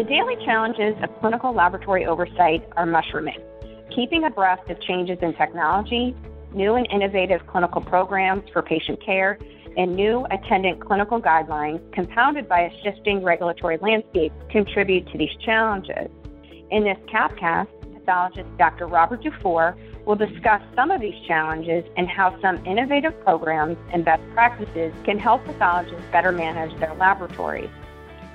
The daily challenges of clinical laboratory oversight are mushrooming. Keeping abreast of changes in technology, new and innovative clinical programs for patient care, and new attendant clinical guidelines, compounded by a shifting regulatory landscape, contribute to these challenges. In this CAPcast, pathologist Dr. Robert Dufour will discuss some of these challenges and how some innovative programs and best practices can help pathologists better manage their laboratories.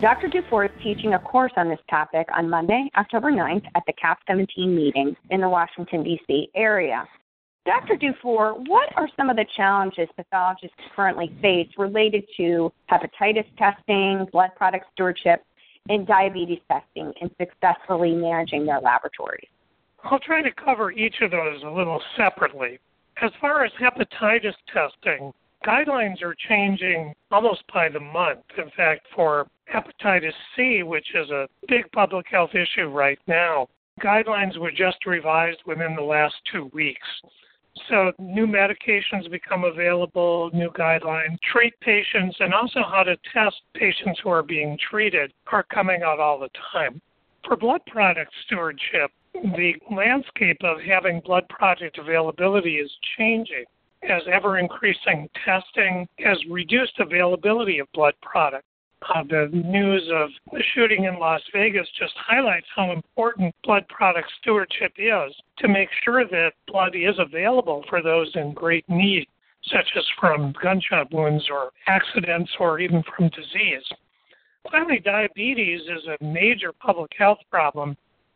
Dr. Dufour is teaching a course on this topic on Monday, October 9th at the CAP 17 meeting in the Washington, D.C. area. Dr. Dufour, what are some of the challenges pathologists currently face related to hepatitis testing, blood product stewardship, and diabetes testing in successfully managing their laboratories? I'll try to cover each of those a little separately. As far as hepatitis testing, guidelines are changing almost by the month. In fact, for hepatitis C, which is a big public health issue right now, guidelines were just revised within the last two weeks. So new medications become available, new guidelines, treat patients, and also how to test patients who are being treated are coming out all the time. For blood product stewardship, the landscape of having blood product availability is changing as ever increasing testing has reduced availability of blood products. Uh, the news of the shooting in Las Vegas just highlights how important blood product stewardship is to make sure that blood is available for those in great need, such as from gunshot wounds or accidents or even from disease. Finally, diabetes is a major public health problem.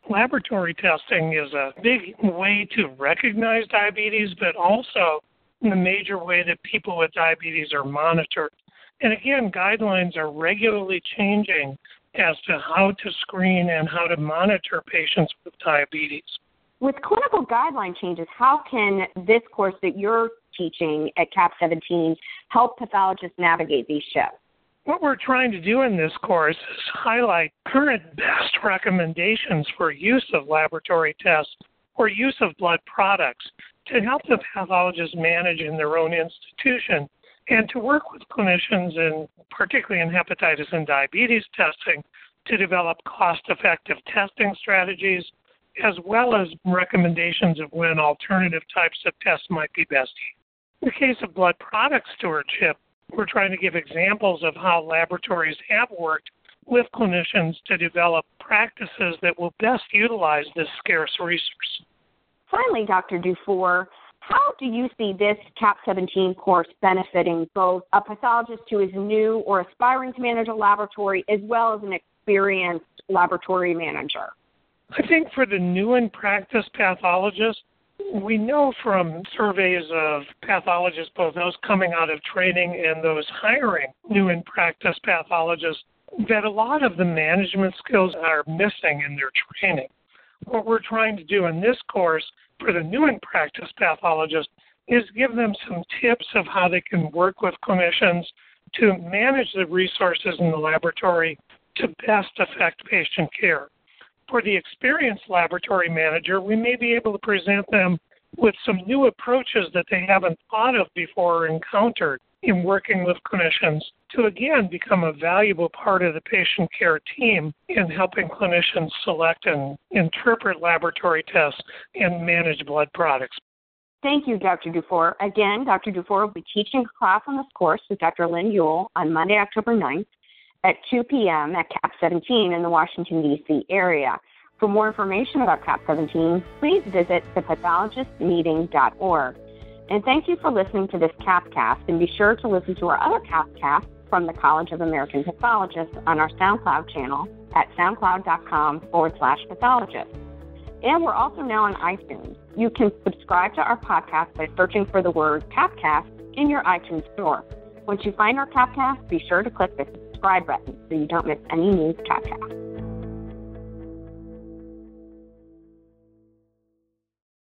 Laboratory testing is a big way to recognize diabetes, but also the major way that people with diabetes are monitored. And again, guidelines are regularly changing as to how to screen and how to monitor patients with diabetes. With clinical guideline changes, how can this course that you're teaching at CAP 17 help pathologists navigate these shifts? What we're trying to do in this course is highlight current best recommendations for use of laboratory tests or use of blood products to help the pathologists manage in their own institution and to work with clinicians, in, particularly in hepatitis and diabetes testing, to develop cost effective testing strategies as well as recommendations of when alternative types of tests might be best. In the case of blood product stewardship, we're trying to give examples of how laboratories have worked with clinicians to develop practices that will best utilize this scarce resource. Finally, Dr. Dufour, how do you see this CAP 17 course benefiting both a pathologist who is new or aspiring to manage a laboratory as well as an experienced laboratory manager? I think for the new in practice pathologist, we know from surveys of pathologists, both those coming out of training and those hiring new in practice pathologists, that a lot of the management skills are missing in their training. What we're trying to do in this course for the new in practice pathologist is give them some tips of how they can work with clinicians to manage the resources in the laboratory to best affect patient care. For the experienced laboratory manager, we may be able to present them with some new approaches that they haven't thought of before or encountered in working with clinicians to again become a valuable part of the patient care team in helping clinicians select and interpret laboratory tests and manage blood products. Thank you, Dr. Dufour. Again, Dr. Dufour will be teaching a class on this course with Dr. Lynn Uhl on Monday, October 9th at 2 p.m. at CAP 17 in the Washington, D.C. area. For more information about CAP 17, please visit thepathologistmeeting.org. And thank you for listening to this CAPcast, and be sure to listen to our other CAPcasts from the College of American Pathologists on our SoundCloud channel at soundcloud.com forward slash pathologist. And we're also now on iTunes. You can subscribe to our podcast by searching for the word CAPcast in your iTunes store. Once you find our CAPcast, be sure to click the subscribe button so you don't miss any new CAPcast.